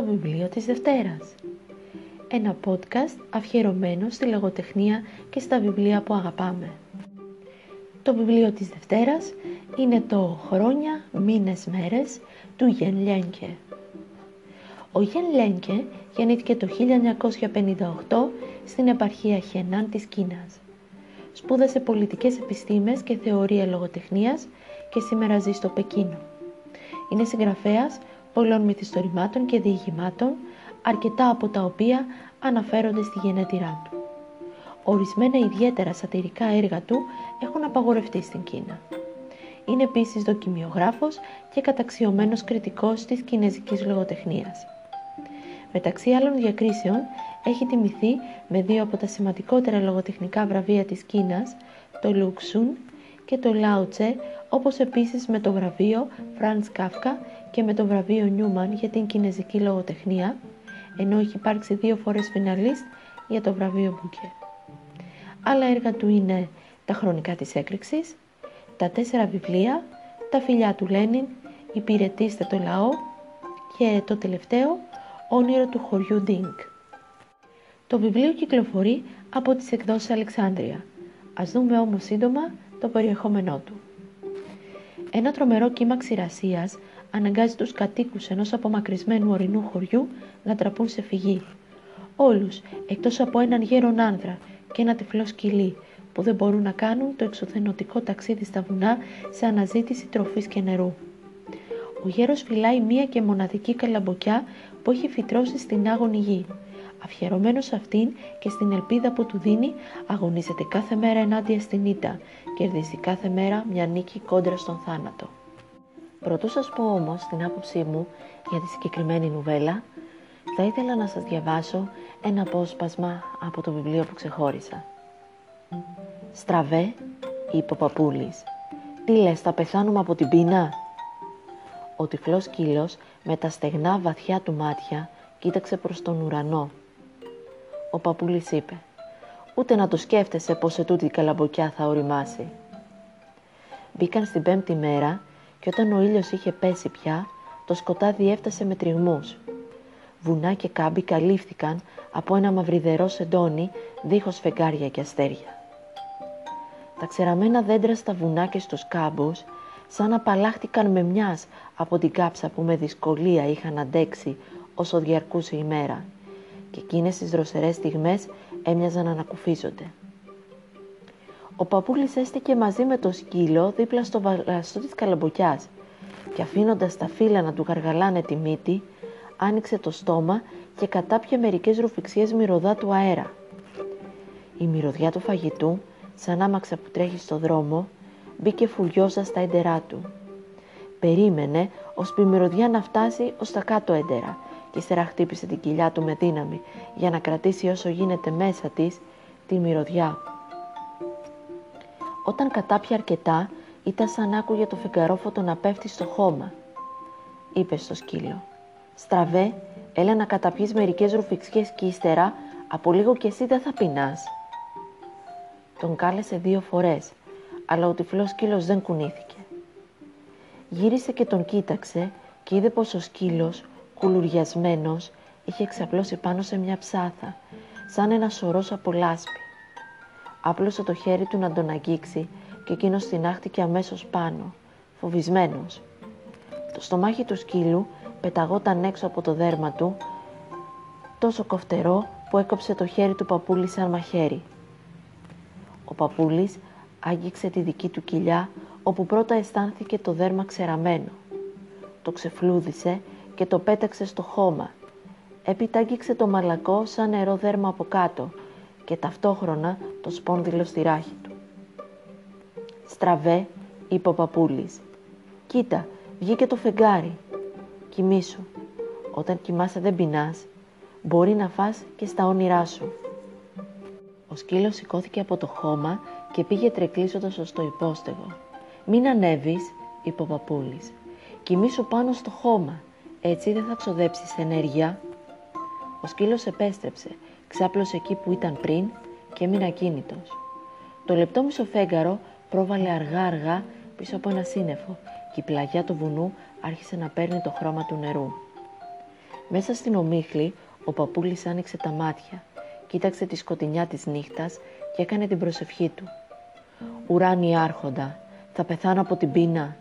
το βιβλίο της Δευτέρας. Ένα podcast αφιερωμένο στη λογοτεχνία και στα βιβλία που αγαπάμε. Το βιβλίο της Δευτέρας είναι το «Χρόνια, μήνες, μέρες» του Γεν Λένκε. Ο Γεν Λένκε γεννήθηκε το 1958 στην επαρχία Χενάν της Κίνας. Σπούδασε πολιτικές επιστήμες και θεωρία λογοτεχνίας και σήμερα ζει στο Πεκίνο. Είναι συγγραφέας πολλών μυθιστορημάτων και διηγημάτων, αρκετά από τα οποία αναφέρονται στη γενέτειρά του. Ορισμένα ιδιαίτερα σατυρικά έργα του έχουν απαγορευτεί στην Κίνα. Είναι επίσης δοκιμιογράφος και καταξιωμένος κριτικός της κινέζικης λογοτεχνίας. Μεταξύ άλλων διακρίσεων έχει τιμηθεί με δύο από τα σημαντικότερα λογοτεχνικά βραβεία της Κίνας, το Λουξούν και το Λάο Τσε, όπως επίσης με το βραβείο Φραντς Κάφκα και με το βραβείο Νιούμαν για την κινέζικη λογοτεχνία, ενώ έχει υπάρξει δύο φορές φιναλίστ για το βραβείο Μπούκερ. Άλλα έργα του είναι «Τα χρονικά της έκρηξης», «Τα τέσσερα βιβλία», «Τα φιλιά του Λένιν», «Υπηρετήστε το λαό» και το τελευταίο «Όνειρο του χωριού Ντινγκ». Το βιβλίο κυκλοφορεί από τις εκδόσεις Αλεξάνδρεια. Ας δούμε όμως σύντομα το περιεχόμενό του. Ένα τρομερό κύμα ξηρασίας αναγκάζει τους κατοίκους ενός απομακρυσμένου ορεινού χωριού να τραπούν σε φυγή. Όλους, εκτός από έναν γέρον άνδρα και ένα τυφλό σκυλί που δεν μπορούν να κάνουν το εξωθενωτικό ταξίδι στα βουνά σε αναζήτηση τροφής και νερού. Ο γέρος φυλάει μία και μοναδική καλαμποκιά που έχει φυτρώσει στην άγωνη γη. Αφιερωμένος σε αυτήν και στην ελπίδα που του δίνει, αγωνίζεται κάθε μέρα ενάντια στην ήττα, κερδίζει κάθε μέρα μια νίκη κόντρα στον θάνατο. Πρωτού σας πω όμως την άποψή μου για τη συγκεκριμένη νουβέλα, θα ήθελα να σας διαβάσω ένα απόσπασμα από το βιβλίο που ξεχώρισα. «Στραβέ», είπε ο παππούλης, «τι λες, θα πεθάνουμε από την πείνα» Ο τυφλός σκύλος με τα στεγνά βαθιά του μάτια κοίταξε προς τον ουρανό. Ο παππούλης είπε «Ούτε να το σκέφτεσαι πως σε τούτη η καλαμποκιά θα οριμάσει». Μπήκαν στην πέμπτη μέρα και όταν ο ήλιος είχε πέσει πια, το σκοτάδι έφτασε με τριγμούς. Βουνά και κάμποι καλύφθηκαν από ένα μαυριδερό σεντόνι δίχως φεγγάρια και αστέρια. Τα ξεραμένα δέντρα στα βουνά και στους κάμπους σαν απαλλάχτηκαν με μιας από την κάψα που με δυσκολία είχαν αντέξει όσο διαρκούσε η μέρα και εκείνες τις δροσερές στιγμές έμοιαζαν να ανακουφίζονται. Ο παππούλης έστηκε μαζί με το σκύλο δίπλα στο βαλαστό της καλαμποκιάς και αφήνοντας τα φύλλα να του γαργαλάνε τη μύτη, άνοιξε το στόμα και κατάπιε μερικές ρουφιξίες μυρωδά του αέρα. Η μυρωδιά του φαγητού, σαν άμαξα που τρέχει στο δρόμο, μπήκε φουριόζα στα έντερά του. Περίμενε ώσπου η μυρωδιά να φτάσει ως τα κάτω έντερα και ύστερα χτύπησε την κοιλιά του με δύναμη για να κρατήσει όσο γίνεται μέσα της τη μυρωδιά. Όταν κατάπια αρκετά, ήταν σαν άκουγε το φεγγαρόφωτο να πέφτει στο χώμα. Είπε στο σκύλο. «Στραβέ, έλα να καταπιείς μερικές ρουφιξιές και ύστερα, από λίγο και εσύ δεν θα πεινάς». Τον κάλεσε δύο φορές, αλλά ο τυφλός σκύλος δεν κουνήθηκε. Γύρισε και τον κοίταξε και είδε πως ο σκύλος, κουλουριασμένος, είχε εξαπλώσει πάνω σε μια ψάθα, σαν ένα σωρός από λάσπη. Άπλωσε το χέρι του να τον αγγίξει και εκείνος άχτηκε αμέσως πάνω, φοβισμένος. Το στομάχι του σκύλου πεταγόταν έξω από το δέρμα του, τόσο κοφτερό που έκοψε το χέρι του παππούλη σαν μαχαίρι. Ο παππούλης άγγιξε τη δική του κοιλιά, όπου πρώτα αισθάνθηκε το δέρμα ξεραμένο. Το ξεφλούδισε και το πέταξε στο χώμα. Έπειτα άγγιξε το μαλακό σαν νερό δέρμα από κάτω και ταυτόχρονα το σπόνδυλο στη ράχη του. «Στραβέ», είπε ο παππούλης. «Κοίτα, βγήκε το φεγγάρι. Κοιμήσου. Όταν κοιμάσαι δεν πεινάς. Μπορεί να φας και στα όνειρά σου». Ο σκύλος σηκώθηκε από το χώμα και πήγε τρεκλίζοντας ως το υπόστεγο. «Μην ανέβεις», είπε ο παππούλης. «Κοιμήσου πάνω στο χώμα. Έτσι δεν θα ξοδέψεις ενέργεια». Ο σκύλος επέστρεψε, ξάπλωσε εκεί που ήταν πριν και έμεινε ακίνητος. Το λεπτό μισοφέγγαρο πρόβαλε αργά-αργά πίσω από ένα σύννεφο και η πλαγιά του βουνού άρχισε να παίρνει το χρώμα του νερού. Μέσα στην ομίχλη, ο παππούλης άνοιξε τα μάτια, κοίταξε τη σκοτεινιά της νύχτας και έκανε την προσευχή του. «Ουράνι άρχοντα, θα πεθάνω από την πείνα.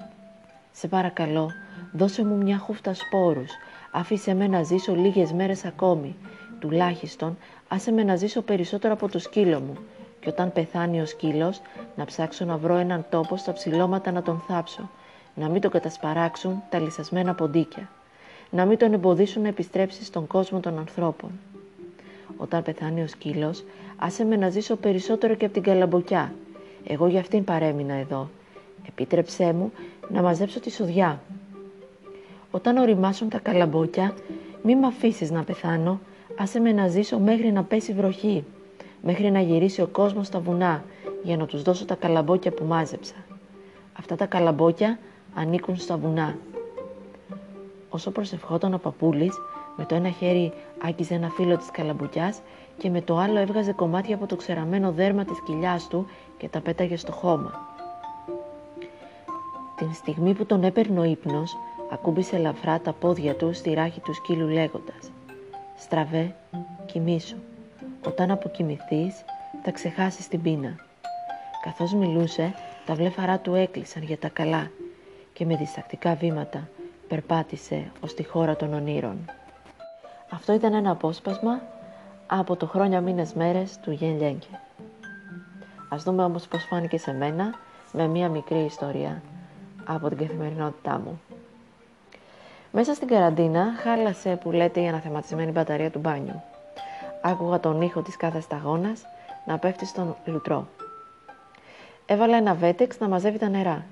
Σε παρακαλώ, δώσε μου μια χούφτα σπόρους, άφησε με να ζήσω λίγες μέρες ακόμη. Τουλάχιστον, άσε με να ζήσω περισσότερο από το σκύλο μου και όταν πεθάνει ο σκύλος, να ψάξω να βρω έναν τόπο στα ψηλώματα να τον θάψω, να μην τον κατασπαράξουν τα λυσασμένα ποντίκια, να μην τον εμποδίσουν να επιστρέψει στον κόσμο των ανθρώπων. Όταν πεθάνει ο σκύλος, άσε με να ζήσω περισσότερο και από την καλαμποκιά. Εγώ για αυτήν παρέμεινα εδώ. Επίτρεψέ μου να μαζέψω τη σοδιά. Όταν οριμάσουν τα καλαμπόκια, μη με αφήσεις να πεθάνω, άσε με να ζήσω μέχρι να πέσει βροχή, μέχρι να γυρίσει ο κόσμος στα βουνά, για να τους δώσω τα καλαμπόκια που μάζεψα. Αυτά τα καλαμπόκια ανήκουν στα βουνά. Όσο προσευχόταν ο παππούλης, με το ένα χέρι άκιζε ένα φύλλο της καλαμπουκιάς και με το άλλο έβγαζε κομμάτια από το ξεραμένο δέρμα της κοιλιάς του και τα πέταγε στο χώμα. Την στιγμή που τον έπαιρνε ο ύπνος, ακούμπησε ελαφρά τα πόδια του στη ράχη του σκύλου λέγοντας «Στραβέ, κοιμήσου, όταν αποκοιμηθείς θα ξεχάσεις την πείνα». Καθώς μιλούσε, τα βλέφαρά του έκλεισαν για τα καλά και με διστακτικά βήματα περπάτησε ως τη χώρα των ονείρων. Αυτό ήταν ένα απόσπασμα από το χρόνια μήνες μέρες του Γεν Λιέγκε. Ας δούμε όμως πώς φάνηκε σε μένα με μία μικρή ιστορία από την καθημερινότητά μου. Μέσα στην καραντίνα χάλασε που λέτε η αναθεματισμένη μπαταρία του μπάνιου. Άκουγα τον ήχο της κάθε σταγόνας να πέφτει στον λουτρό. Έβαλα ένα βέτεξ να μαζεύει τα νερά.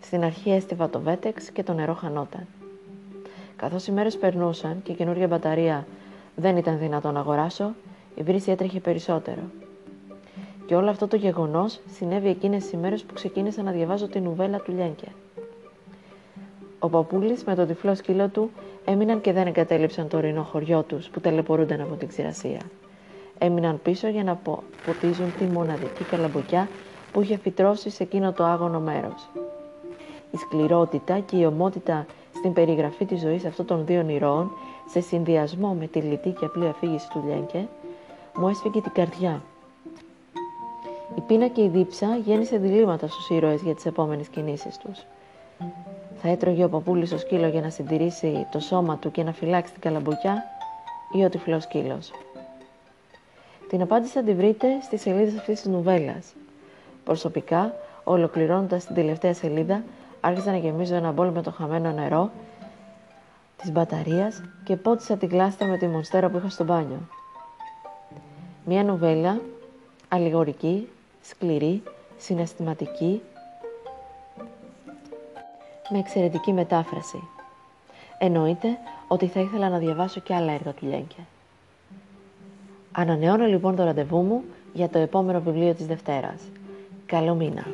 Στην αρχή έστειβα το βέτεξ και το νερό χανόταν. Καθώς οι μέρες περνούσαν και η καινούργια μπαταρία δεν ήταν δυνατό να αγοράσω, η βρύση έτρεχε περισσότερο. Και όλο αυτό το γεγονός συνέβη εκείνες τις ημέρες που ξεκίνησα να διαβάζω την νουβέλα του Λιένκε. Ο παππούλη με το τυφλό σκύλο του έμειναν και δεν εγκατέλειψαν το ορεινό χωριό τους που ταλαιπωρούνταν από την ξηρασία. Έμειναν πίσω για να ποτίζουν τη μοναδική καλαμποκιά που είχε φυτρώσει σε εκείνο το άγωνο μέρος. Η σκληρότητα και η ομότητα στην περιγραφή της ζωής αυτών των δύο ηρώων, σε συνδυασμό με τη λυτή και απλή αφήγηση του Λιένκε, μου έσφυγε την καρδιά. Η πείνα και η δίψα γέννησε διλήμματα στους ήρωες για τις επόμενες κινήσεις τους. Θα έτρωγε ο παππούλης το σκύλο για να συντηρήσει το σώμα του και να φυλάξει την καλαμποκιά ή ο τυφλός σκύλος. Την απάντηση θα τη βρείτε στις σελίδες αυτής της νουβέλας. Προσωπικά, ολοκληρώνοντας την τελευταία σελίδα, άρχισα να γεμίζω ένα μπολ με το χαμένο νερό της μπαταρίας και πότισα την κλάστα με τη μονστέρα που είχα στο μπάνιο. Μία νουβέλα, αλληγορική, σκληρή, συναισθηματική, με εξαιρετική μετάφραση. Εννοείται ότι θα ήθελα να διαβάσω και άλλα έργα του Λιέγκε. Ανανεώνω λοιπόν το ραντεβού μου για το επόμενο βιβλίο της Δευτέρας. Καλό μήνα!